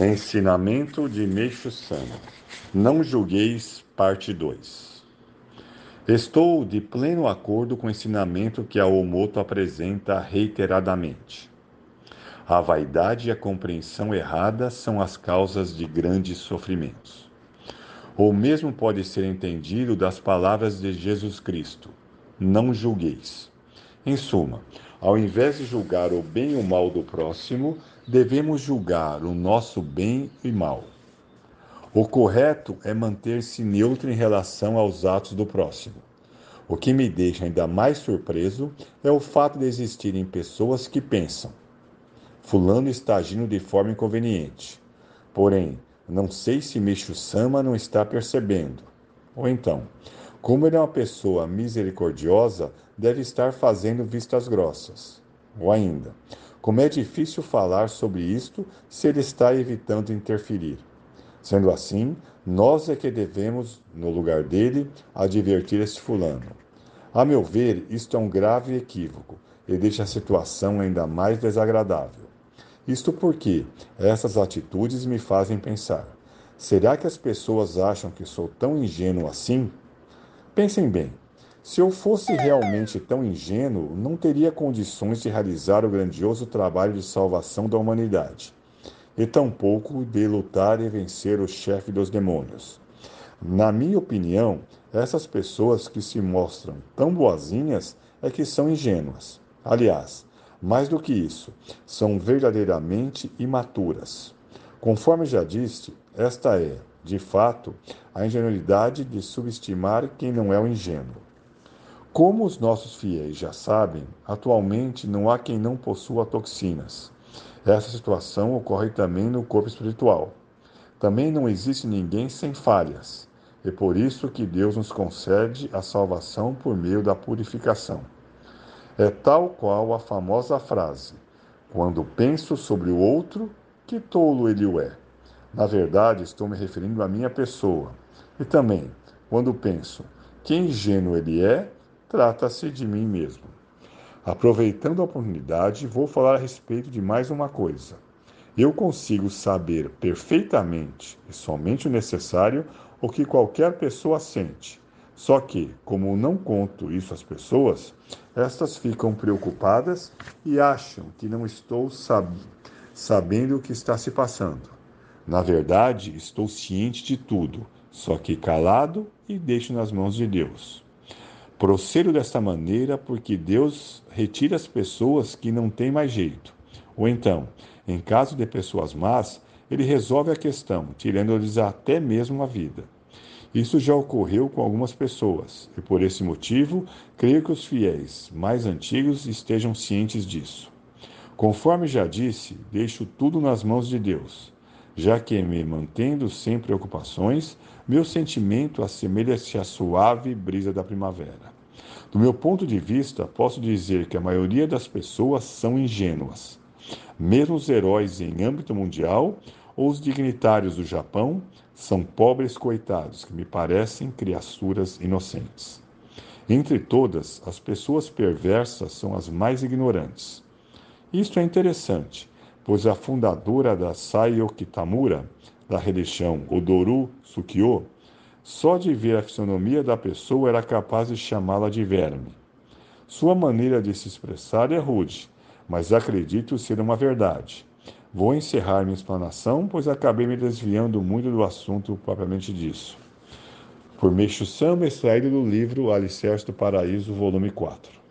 Ensinamento de Meixo Sama. Não julgueis, parte 2. Estou de pleno acordo com o ensinamento que a Omoto apresenta reiteradamente. A vaidade e a compreensão errada são as causas de grandes sofrimentos. O mesmo pode ser entendido das palavras de Jesus Cristo: Não julgueis. Em suma, ao invés de julgar o bem e o mal do próximo, devemos julgar o nosso bem e mal. O correto é manter-se neutro em relação aos atos do próximo. O que me deixa ainda mais surpreso é o fato de existirem pessoas que pensam: Fulano está agindo de forma inconveniente. Porém, não sei se Micho Sama não está percebendo. Ou então, como ele é uma pessoa misericordiosa, deve estar fazendo vistas grossas. Ou ainda, como é difícil falar sobre isto se ele está evitando interferir. Sendo assim, nós é que devemos, no lugar dele, advertir este fulano. A meu ver, isto é um grave equívoco e deixa a situação ainda mais desagradável. Isto porque essas atitudes me fazem pensar: será que as pessoas acham que sou tão ingênuo assim? Pensem bem, se eu fosse realmente tão ingênuo, não teria condições de realizar o grandioso trabalho de salvação da humanidade, e tampouco de lutar e vencer o chefe dos demônios. Na minha opinião, essas pessoas que se mostram tão boazinhas é que são ingênuas. Aliás, mais do que isso, são verdadeiramente imaturas. Conforme já disse, esta é, de fato, a ingenuidade de subestimar quem não é o ingênuo. Como os nossos fiéis já sabem, atualmente não há quem não possua toxinas. Essa situação ocorre também no corpo espiritual. Também não existe ninguém sem falhas. É por isso que Deus nos concede a salvação por meio da purificação. É tal qual a famosa frase: Quando penso sobre o outro, que tolo ele o é. Na verdade, estou me referindo à minha pessoa. E também, quando penso que ingênuo ele é, trata-se de mim mesmo. Aproveitando a oportunidade, vou falar a respeito de mais uma coisa. Eu consigo saber perfeitamente e somente o necessário o que qualquer pessoa sente. Só que, como não conto isso às pessoas, estas ficam preocupadas e acham que não estou sab sabendo o que está se passando. Na verdade, estou ciente de tudo, só que calado e deixo nas mãos de Deus. Procedo desta maneira porque Deus retira as pessoas que não têm mais jeito. Ou então, em caso de pessoas más, ele resolve a questão, tirando-lhes até mesmo a vida. Isso já ocorreu com algumas pessoas, e por esse motivo, creio que os fiéis mais antigos estejam cientes disso. Conforme já disse, deixo tudo nas mãos de Deus já que me mantendo sem preocupações, meu sentimento assemelha-se à suave brisa da primavera. Do meu ponto de vista, posso dizer que a maioria das pessoas são ingênuas. Mesmo os heróis em âmbito mundial ou os dignitários do Japão são pobres coitados que me parecem criaturas inocentes. Entre todas, as pessoas perversas são as mais ignorantes. Isto é interessante, pois a fundadora da Saiyo Kitamura, da religião Odoru Sukyo, só de ver a fisionomia da pessoa era capaz de chamá-la de verme. Sua maneira de se expressar é rude, mas acredito ser uma verdade. Vou encerrar minha explanação, pois acabei me desviando muito do assunto propriamente disso. Por Meixo Sama, extraído do livro Alicerce do Paraíso, volume 4.